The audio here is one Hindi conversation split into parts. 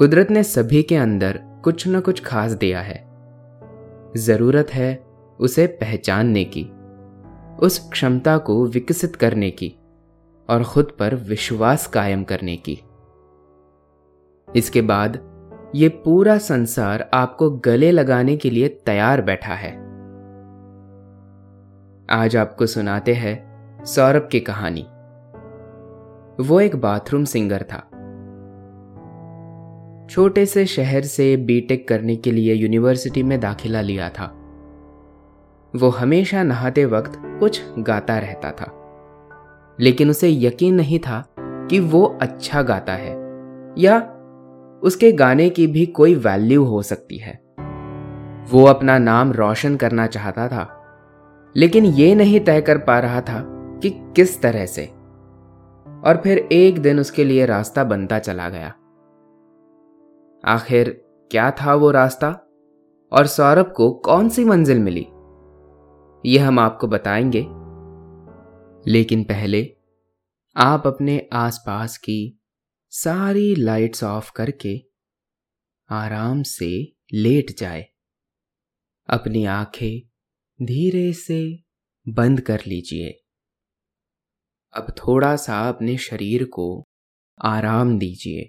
कुदरत ने सभी के अंदर कुछ न कुछ खास दिया है। ज़रूरत है उसे पहचानने की, उस क्षमता को विकसित करने की, और खुद पर विश्वास कायम करने की। इसके बाद ये पूरा संसार आपको गले लगाने के लिए तैयार बैठा है। आज आपको सुनाते हैं सौरभ की कहानी। वो एक बाथरूम सिंगर था। छोटे से शहर से बीटेक करने के लिए यूनिवर्सिटी में दाखिला लिया था। वो हमेशा नहाते वक्त कुछ गाता रहता था। लेकिन उसे यकीन नहीं था कि वो अच्छा गाता है, या उसके गाने की भी कोई वैल्यू हो सकती है। वो अपना नाम रोशन करना चाहता था, लेकिन ये नहीं तय कर पा रहा था कि किस तरह से। और फिर एक दिन उसके लिए रास्ता बनता चला गया। आखिर क्या था वो रास्ता? और सौरभ को कौन सी मंजिल मिली? यह हम आपको बताएँगे। लेकिन पहले आप अपने आसपास की सारी लाइट्स ऑफ़ करके आराम से लेट जाए। अपनी आँखें धीरे से बंद कर लीजिए। अब थोड़ा सा अपने शरीर को आराम दीजिए।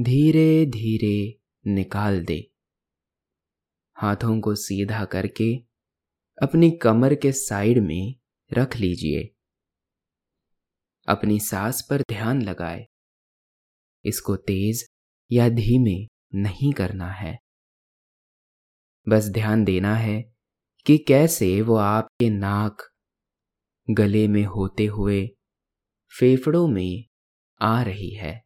धीरे धीरे निकाल दे। हाथों को सीधा करके अपनी कमर के साइड में रख लीजिए। अपनी सांस पर ध्यान लगाए। इसको तेज या धीमे नहीं करना है। बस ध्यान देना है कि कैसे वो आपके नाक, गले में होते हुए फेफड़ों में आ रही है।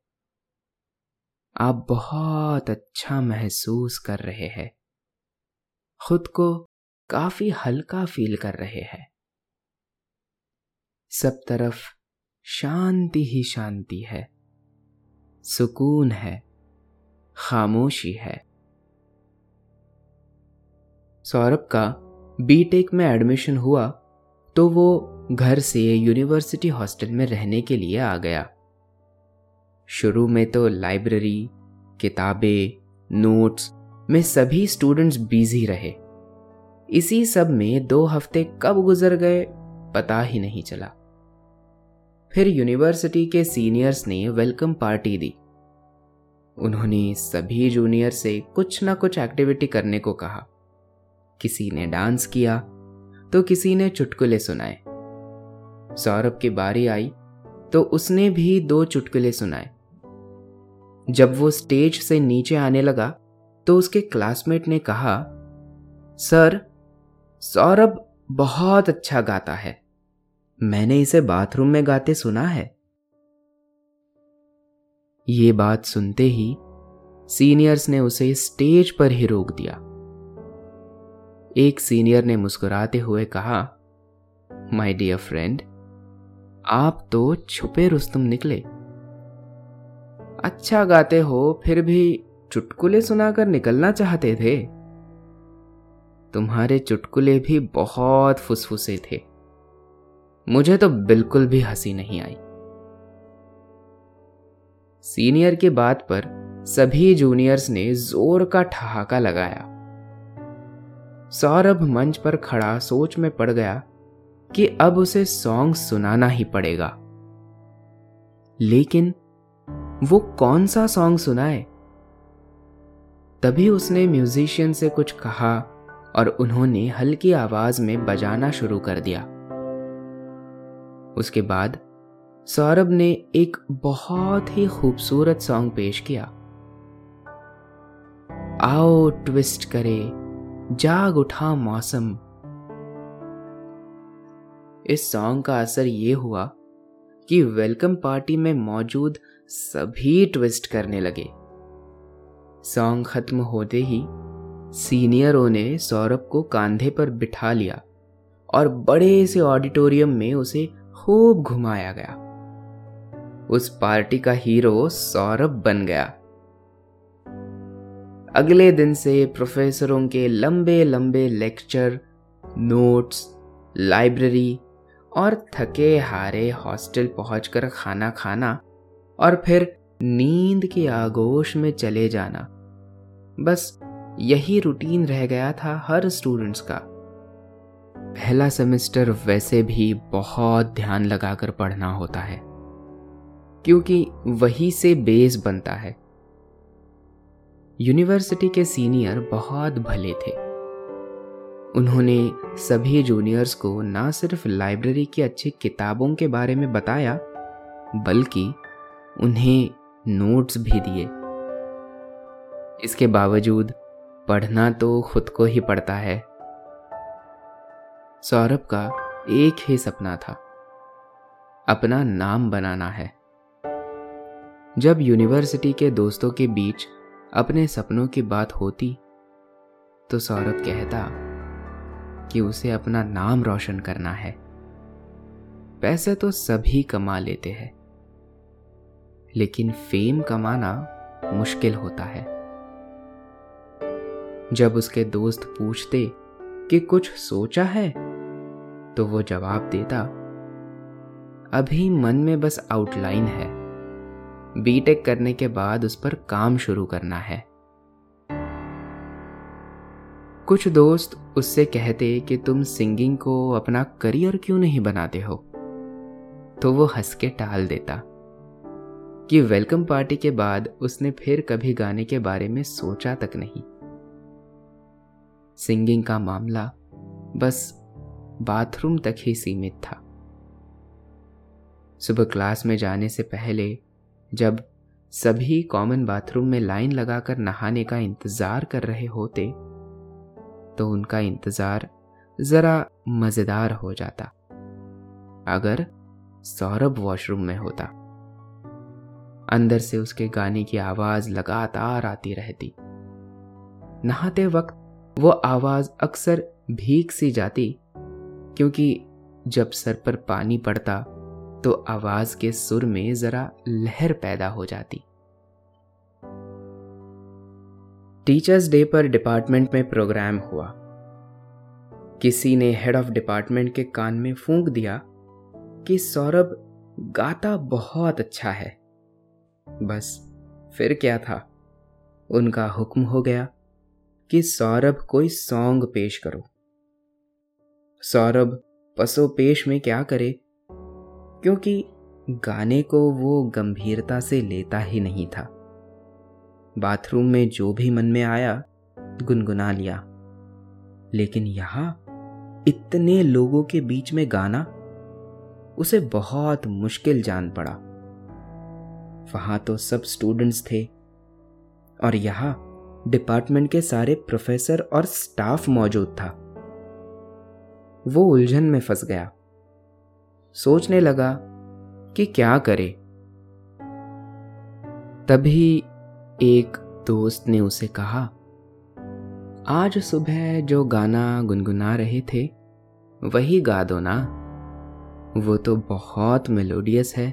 आप बहुत अच्छा महसूस कर रहे हैं। खुद को काफ़ी हल्का फील कर रहे हैं। सब तरफ़ शांति ही शांति है। सुकून है। खामोशी है। सौरभ का बीटेक में एडमिशन हुआ तो वो घर से यूनिवर्सिटी हॉस्टल में रहने के लिए आ गया। शुरू में तो लाइब्रेरी, किताबें, नोट्स, में सभी स्टूडेंट्स बिज़ी रहे। इसी सब में दो हफ़्ते कब गुजर गए, पता ही नहीं चला। फिर यूनिवर्सिटी के सीनियर्स ने वेलकम पार्टी दी। उन्होंने सभी जूनियर से कुछ ना कुछ एक्टिविटी करने को कहा। किसी ने डांस किया तो किसी ने चुटकुले सुनाए। सौरभ की बारी आई तो उसने भी दो चुटकुले सुनाए। जब वो स्टेज से नीचे आने लगा तो उसके क्लासमेट ने कहा, सर, सौरभ बहुत अच्छा गाता है। मैंने इसे बाथरूम में गाते सुना है। ये बात सुनते ही सीनियर्स ने उसे स्टेज पर ही रोक दिया। एक सीनियर ने मुस्कुराते हुए कहा, माय डियर फ्रेंड, आप तो छुपे रुस्तम निकले। अच्छा गाते हो, फिर भी चुटकुले सुनाकर निकलना चाहते थे। तुम्हारे चुटकुले भी बहुत फुसफुसे थे। मुझे तो बिल्कुल भी हँसी नहीं आई। सीनियर की बात पर सभी जूनियर्स ने ज़ोर का ठहाका लगाया। सौरभ मंच पर खड़ा सोच में पड़ गया कि अब उसे सॉन्ग सुनाना ही पड़ेगा। लेकिन वो कौन सा सॉन्ग सुनाए? तभी उसने म्यूजिशियन से कुछ कहा और उन्होंने हल्की आवाज़ में बजाना शुरू कर दिया। उसके बाद सौरभ ने एक बहुत ही खूबसूरत सॉन्ग पेश किया। आओ ट्विस्ट करे, जाग उठा मौसम। इस सॉन्ग का असर ये हुआ कि वेलकम पार्टी में मौजूद सभी ट्विस्ट करने लगे। सॉन्ग खत्म होते ही सीनियरों ने सौरभ को कांधे पर बिठा लिया और बड़े से ऑडिटोरियम में उसे खूब घुमाया गया। उस पार्टी का हीरो सौरभ बन गया। अगले दिन से प्रोफेसरों के लंबे लंबे लेक्चर, नोट्स, लाइब्रेरी और थके हारे हॉस्टल पहुंचकर खाना खाना और फिर नींद के आगोश में चले जाना। बस यही रूटीन रह गया था हर स्टूडेंट्स का। पहला सेमेस्टर वैसे भी बहुत ध्यान लगाकर पढ़ना होता है, क्योंकि वही से बेस बनता है। यूनिवर्सिटी के सीनियर बहुत भले थे। उन्होंने सभी जूनियर्स को ना सिर्फ़ लाइब्रेरी की अच्छी किताबों के बारे में बताया, बल्कि उन्हें नोट्स भी दिए। इसके बावजूद पढ़ना तो खुद को ही पड़ता है। सौरभ का एक ही सपना था, अपना नाम बनाना है। जब यूनिवर्सिटी के दोस्तों के बीच अपने सपनों की बात होती तो सौरभ कहता कि उसे अपना नाम रोशन करना है। पैसे तो सभी कमा लेते हैं। लेकिन फेम कमाना मुश्किल होता है। जब उसके दोस्त पूछते कि कुछ सोचा है तो वो जवाब देता, अभी मन में बस आउटलाइन है। बीटेक करने के बाद उस पर काम शुरू करना है। कुछ दोस्त उससे कहते कि तुम सिंगिंग को अपना करियर क्यों नहीं बनाते हो? तो वो हंस के टाल देता कि वेलकम पार्टी के बाद उसने फिर कभी गाने के बारे में सोचा तक नहीं। सिंगिंग का मामला बस बाथरूम तक ही सीमित था। सुबह क्लास में जाने से पहले जब सभी कॉमन बाथरूम में लाइन लगाकर नहाने का इंतज़ार कर रहे होते तो उनका इंतज़ार जरा मज़ेदार हो जाता। अगर सौरभ वॉशरूम में होता। अंदर से उसके गाने की आवाज़ लगातार आती रहती। नहाते वक्त वो आवाज़ अक्सर भीग सी जाती, क्योंकि जब सर पर पानी पड़ता तो आवाज़ के सुर में जरा लहर पैदा हो जाती। टीचर्स डे पर डिपार्टमेंट में प्रोग्राम हुआ। किसी ने हेड ऑफ़ डिपार्टमेंट के कान में फूंक दिया कि सौरभ गाता बहुत अच्छा है। बस, फिर क्या था? उनका हुक्म हो गया कि सौरभ कोई सॉन्ग पेश करो। सौरभ पसो पेश में क्या करे? क्योंकि गाने को वो गंभीरता से लेता ही नहीं था। बाथरूम में जो भी मन में आया, गुनगुना लिया। लेकिन यहाँ इतने लोगों के बीच में गाना, उसे बहुत मुश्किल जान पड़ा। वहाँ तो सब स्टूडेंट्स थे और यहाँ डिपार्टमेंट के सारे प्रोफेसर और स्टाफ मौजूद था। वो उलझन में फंस गया। सोचने लगा कि क्या करे। तभी एक दोस्त ने उसे कहा, आज सुबह जो गाना गुनगुना रहे थे, वही गा दो ना। वो तो बहुत मेलोडियस है.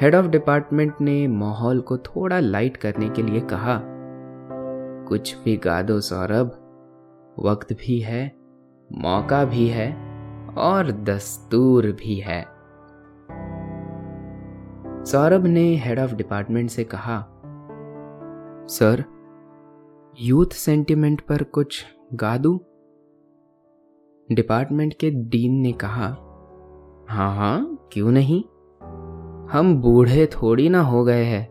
हेड ऑफ़ डिपार्टमेंट ने माहौल को थोड़ा लाइट करने के लिए कहा, कुछ भी गा दो सौरभ, वक्त भी है, मौका भी है, और दस्तूर भी है। सौरभ ने हेड ऑफ़ डिपार्टमेंट से कहा, सर यूथ सेंटिमेंट पर कुछ गा दूँ? डिपार्टमेंट के डीन ने कहा हाँ हाँ क्यों नहीं? हम बूढ़े थोड़ी ना हो गए हैं।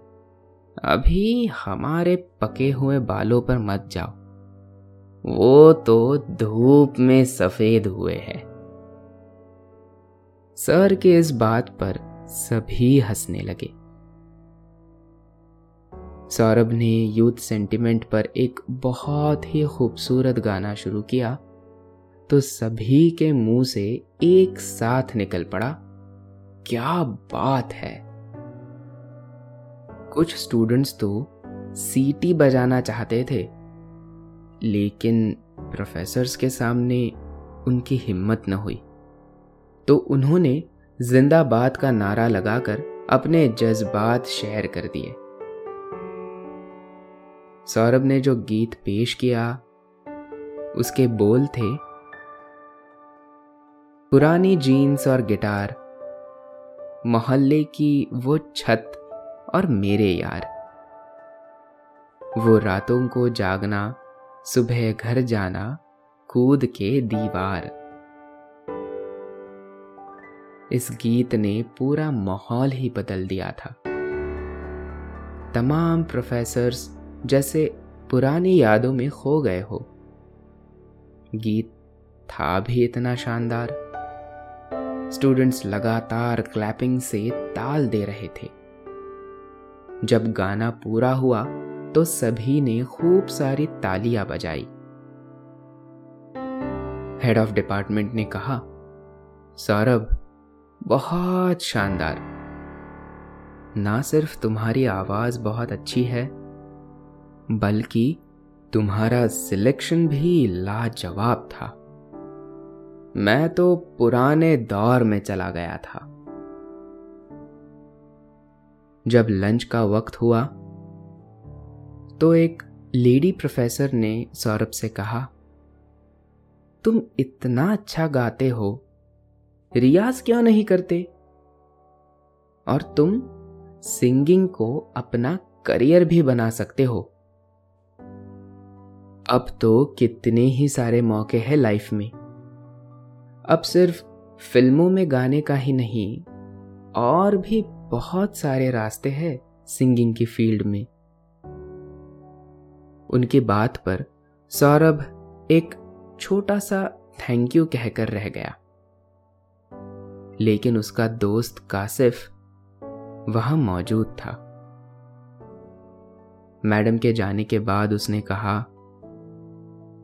अभी हमारे पके हुए बालों पर मत जाओ। वो तो धूप में सफ़ेद हुए हैं। सर के इस बात पर सभी हंसने लगे। सौरभ ने यूथ सेंटिमेंट पर एक बहुत ही खूबसूरत गाना शुरू किया तो सभी के मुँह से एक साथ निकल पड़ा, क्या बात है? कुछ स्टूडेंट्स तो सीटी बजाना चाहते थे, लेकिन प्रोफेसर्स के सामने उनकी हिम्मत न हुई तो उन्होंने जिंदाबाद का नारा लगाकर अपने जज्बात शेयर कर दिए। सौरभ ने जो गीत पेश किया, उसके बोल थे, पुरानी जीन्स और गिटार, मोहल्ले की वो छत और मेरे यार। वो रातों को जागना, सुबह घर जाना, कूद के दीवार। इस गीत ने पूरा माहौल ही बदल दिया था। तमाम प्रोफेसर्स जैसे पुरानी यादों में खो गए हो। गीत था भी इतना शानदार। स्टूडेंट्स लगातार क्लैपिंग से ताल दे रहे थे। जब गाना पूरा हुआ तो सभी ने खूब सारी तालियाँ बजाई। हेड ऑफ़ डिपार्टमेंट ने कहा सौरभ बहुत शानदार। ना सिर्फ़ तुम्हारी आवाज़ बहुत अच्छी है, बल्कि तुम्हारा सिलेक्शन भी लाजवाब था। मैं तो पुराने दौर में चला गया था। जब लंच का वक्त हुआ तो एक लेडी प्रोफेसर ने सौरभ से कहा, तुम इतना अच्छा गाते हो रियाज क्यों नहीं करते? और तुम सिंगिंग को अपना करियर भी बना सकते हो। अब तो कितने ही सारे मौके हैं लाइफ में। अब सिर्फ़ फ़िल्मों में गाने का ही नहीं, और भी बहुत सारे रास्ते हैं सिंगिंग की फ़ील्ड में। उनकी बात पर सौरभ एक छोटा सा थैंक यू कहकर रह गया। लेकिन उसका दोस्त कासिफ वहाँ मौजूद था। मैडम के जाने के बाद उसने कहा,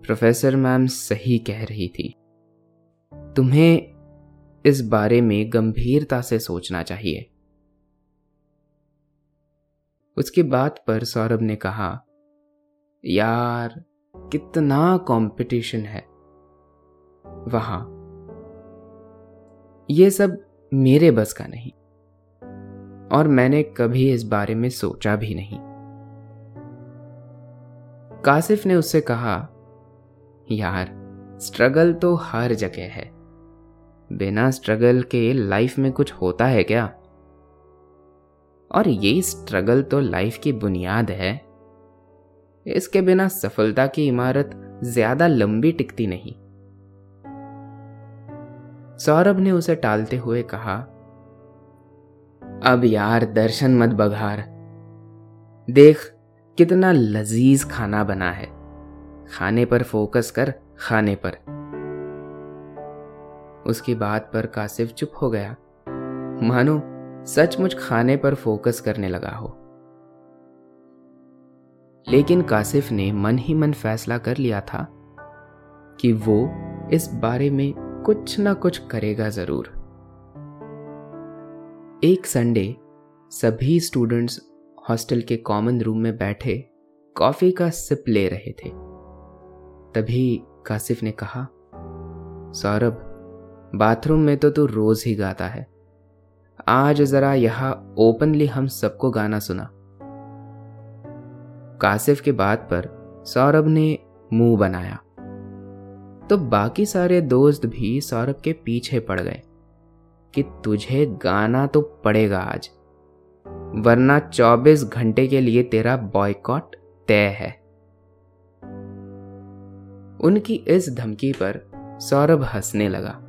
प्रोफेसर मैम सही कह रही थी। तुम्हें इस बारे में गंभीरता से सोचना चाहिए। उसकी बात पर सौरभ ने कहा, यार, कितना कंपटीशन है। वहाँ ये सब मेरे बस का नहीं। और मैंने कभी इस बारे में सोचा भी नहीं। कासिफ ने उससे कहा, यार, स्ट्रगल तो हर जगह है। बिना स्ट्रगल के लाइफ में कुछ होता है क्या? और ये स्ट्रगल तो लाइफ की बुनियाद है। इसके बिना सफलता की इमारत ज़्यादा लंबी टिकती नहीं। सौरभ ने उसे टालते हुए कहा, अब यार दर्शन मत बघार। देख कितना लजीज खाना बना है। खाने पर फोकस कर खाने पर। उसकी बात पर कासिफ चुप हो गया। मानो सचमुच खाने पर फोकस करने लगा हो। लेकिन कासिफ ने मन ही मन फैसला कर लिया था कि वो इस बारे में कुछ ना कुछ करेगा ज़रूर। एक संडे, सभी स्टूडेंट्स हॉस्टल के कॉमन रूम में बैठे कॉफ़ी का सिप ले रहे थे। तभी कासिफ ने कहा, सौरभ बाथरूम में तो तू रोज ही गाता है। आज जरा यहाँ ओपनली हम सबको गाना सुना। कासिफ के बात पर सौरभ ने मुँह बनाया। तो बाकी सारे दोस्त भी सौरभ के पीछे पड़ गए कि तुझे गाना तो पड़ेगा आज, वरना 24 घंटे के लिए तेरा बॉयकॉट तय है। उनकी इस धमकी पर सौरभ हंसने लगा।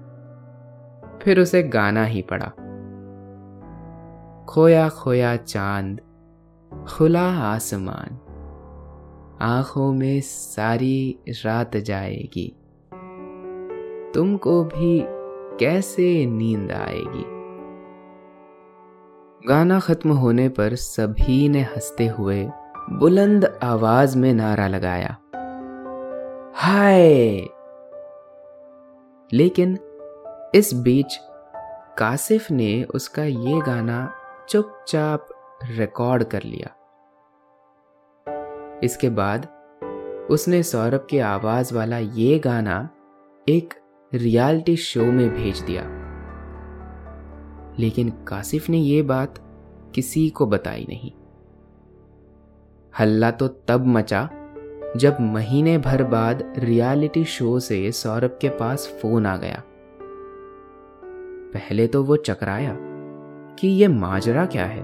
फिर उसे गाना ही पड़ा। खोया खोया चाँद, खुला आसमान, आँखों में सारी रात जाएगी। तुमको भी कैसे नींद आएगी? गाना खत्म होने पर सभी ने हँसते हुए बुलंद आवाज़ में नारा लगाया। हाय! लेकिन इस बीच कासिफ ने उसका ये गाना चुपचाप रिकॉर्ड कर लिया। इसके बाद उसने सौरभ के आवाज़ वाला ये गाना एक रियलिटी शो में भेज दिया। लेकिन कासिफ ने यह बात किसी को बताई नहीं। हल्ला तो तब मचा जब महीने भर बाद रियलिटी शो से सौरभ के पास फ़ोन आ गया। पहले तो वो चकराया कि ये माजरा क्या है।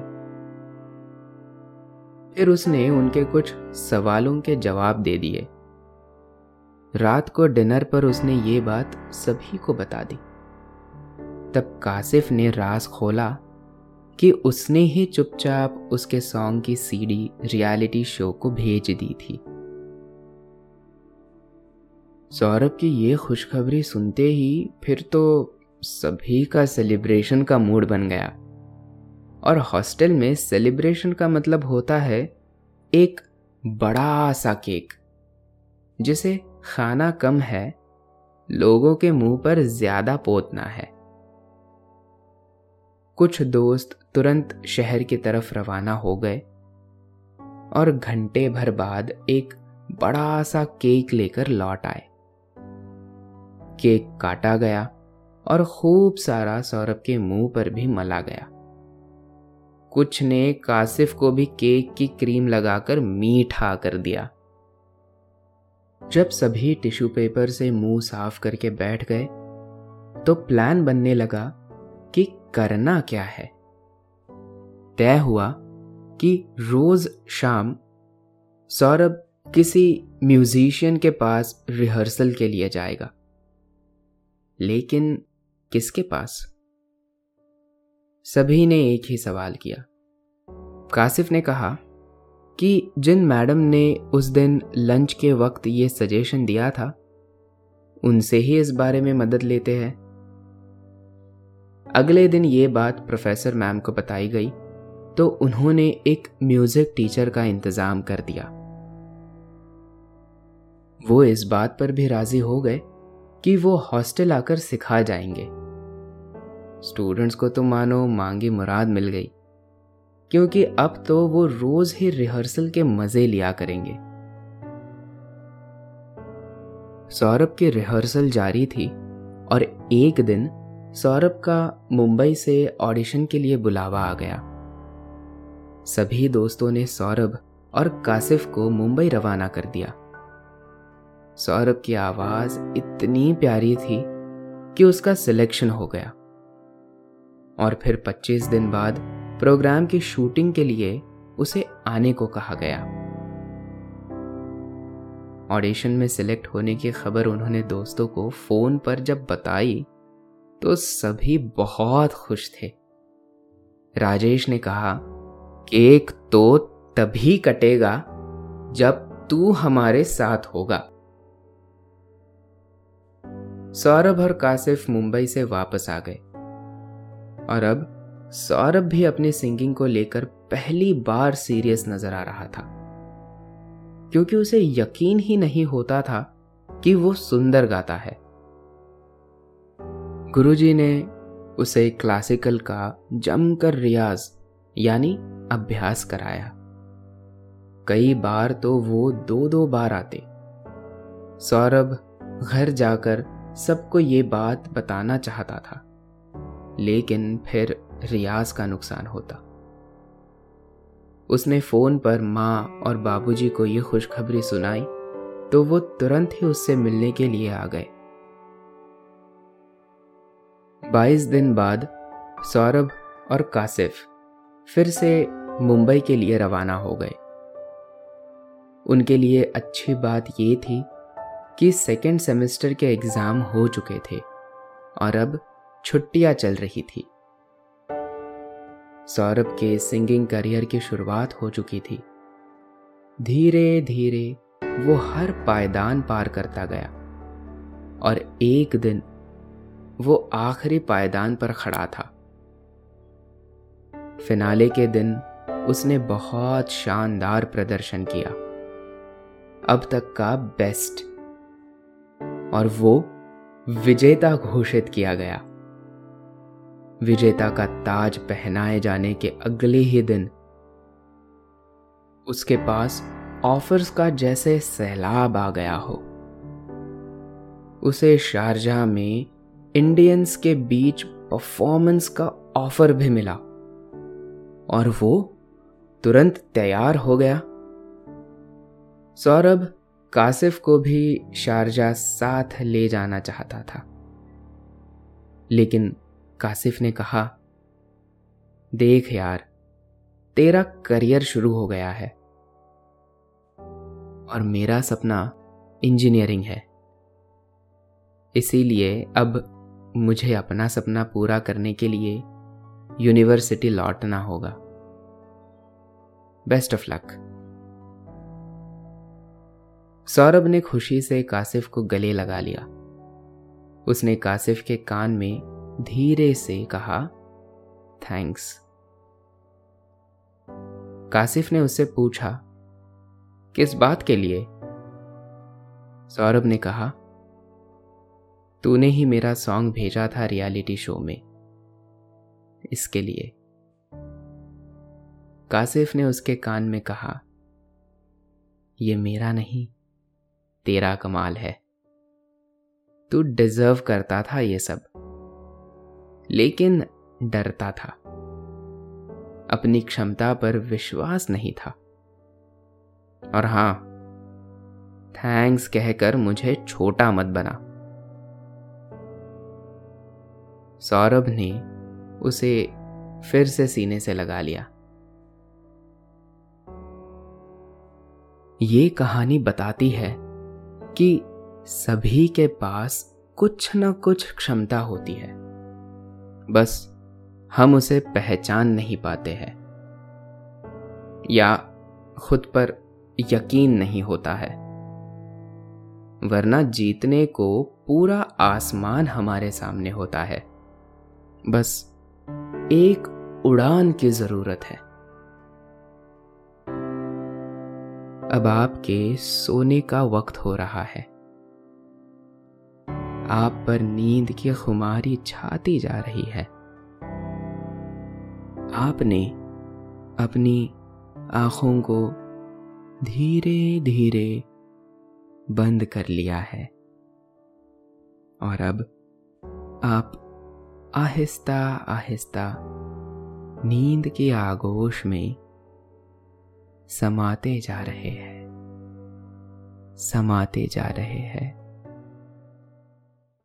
फिर उसने उनके कुछ सवालों के जवाब दे दिए। रात को डिनर पर उसने ये बात सभी को बता दी। तब कासिफ ने राज खोला कि उसने ही चुपचाप उसके सॉन्ग की सीडी रियलिटी शो को भेज दी थी। सौरभ की ये खुशखबरी सुनते ही फिर तो सभी का सेलिब्रेशन का मूड बन गया। और हॉस्टल में सेलिब्रेशन का मतलब होता है एक बड़ा सा केक, जिसे खाना कम है, लोगों के मुँह पर ज़्यादा पोतना है। कुछ दोस्त तुरंत शहर की तरफ़ रवाना हो गए और घंटे भर बाद एक बड़ा सा केक लेकर लौट आए। केक काटा गया और खूब सारा सौरभ के मुँह पर भी मला गया। कुछ ने कासिफ को भी केक की क्रीम लगाकर मीठा कर दिया। जब सभी टिश्यू पेपर से मुँह साफ़ करके बैठ गए तो प्लान बनने लगा कि करना क्या है। तय हुआ कि रोज शाम सौरभ किसी म्यूजिशियन के पास रिहर्सल के लिए जाएगा। लेकिन किसके पास? सभी ने एक ही सवाल किया। कासिफ ने कहा कि जिन मैडम ने उस दिन लंच के वक्त ये सजेशन दिया था, उनसे ही इस बारे में मदद लेते हैं। अगले दिन ये बात प्रोफेसर मैम को बताई गई तो उन्होंने एक म्यूज़िक टीचर का इंतज़ाम कर दिया। वो इस बात पर भी राज़ी हो गए कि वो हॉस्टल आकर सिखा जाएँगे। स्टूडेंट्स को तो मानो मांगी मुराद मिल गई। क्योंकि अब तो वो रोज ही रिहर्सल के मज़े लिया करेंगे। सौरभ की रिहर्सल जारी थी और एक दिन सौरभ का मुंबई से ऑडिशन के लिए बुलावा आ गया। सभी दोस्तों ने सौरभ और कासिफ को मुंबई रवाना कर दिया। सौरभ की आवाज़ इतनी प्यारी थी कि उसका सिलेक्शन हो गया। और फिर 25 दिन बाद प्रोग्राम की शूटिंग के लिए उसे आने को कहा गया। ऑडिशन में सिलेक्ट होने की खबर उन्होंने दोस्तों को फ़ोन पर जब बताई तो सभी बहुत खुश थे। राजेश ने कहा, केक तो तभी कटेगा जब तू हमारे साथ होगा। सौरभ और कासिफ मुंबई से वापस आ गए। और अब सौरभ भी अपनी सिंगिंग को लेकर पहली बार सीरियस नज़र आ रहा था। क्योंकि उसे यकीन ही नहीं होता था कि वो सुंदर गाता है। गुरुजी ने उसे क्लासिकल का जमकर रियाज, यानी अभ्यास कराया। कई बार तो वो दो दो बार आते। सौरभ घर जाकर सबको ये बात बताना चाहता था। लेकिन फिर रियाज का नुकसान होता। उसने फ़ोन पर माँ और बाबूजी को यह खुशखबरी सुनाई तो वो तुरंत ही उससे मिलने के लिए आ गए। बाईस दिन बाद, सौरभ और कासिफ फिर से मुंबई के लिए रवाना हो गए। उनके लिए अच्छी बात यह थी कि सेकेंड सेमेस्टर के एग्ज़ाम हो चुके थे और अब छुट्टियाँ चल रही थी। सौरभ के सिंगिंग करियर की शुरुआत हो चुकी थी। धीरे धीरे वो हर पायदान पार करता गया और एक दिन वो आखिरी पायदान पर खड़ा था। फिनाले के दिन उसने बहुत शानदार प्रदर्शन किया। अब तक का बेस्ट। और वो विजेता घोषित किया गया। विजेता का ताज पहनाए जाने के अगले ही दिन। उसके पास ऑफर्स का जैसे सैलाब आ गया हो। उसे शारजा में इंडियंस के बीच परफॉर्मेंस का ऑफ़र भी मिला। और वो तुरंत तैयार हो गया। सौरभ कासिफ को भी शारजा साथ ले जाना चाहता था। लेकिन कासिफ ने कहा, देख यार, तेरा करियर शुरू हो गया है और मेरा सपना इंजीनियरिंग है। इसीलिए अब मुझे अपना सपना पूरा करने के लिए यूनिवर्सिटी लौटना होगा। Best of luck. सौरभ ने खुशी से कासिफ को गले लगा लिया। उसने कासिफ के कान में धीरे से कहा थैंक्स कासिफ ने उससे पूछा, किस बात के लिए? सौरभ ने कहा, तूने ही मेरा सॉन्ग भेजा था रियलिटी शो में, इसके लिए. कासिफ ने उसके कान में कहा यह मेरा नहीं, तेरा कमाल है। तू डिजर्व करता था ये सब। लेकिन डरता था। अपनी क्षमता पर विश्वास नहीं था। और हाँ, थैंक्स कहकर मुझे छोटा मत बना। सौरभ ने उसे फिर से सीने से लगा लिया। ये कहानी बताती है कि सभी के पास कुछ न कुछ क्षमता होती है। बस हम उसे पहचान नहीं पाते हैं। या खुद पर यकीन नहीं होता है। वरना जीतने को पूरा आसमान हमारे सामने होता है। बस एक उड़ान की ज़रूरत है। अब आपके सोने का वक्त हो रहा है। आप पर नींद की खुमारी छाती जा रही है। आपने अपनी आँखों को धीरे धीरे बंद कर लिया है। और अब आप आहिस्ता आहिस्ता नींद के आगोश में समाते जा रहे हैं। समाते जा रहे हैं।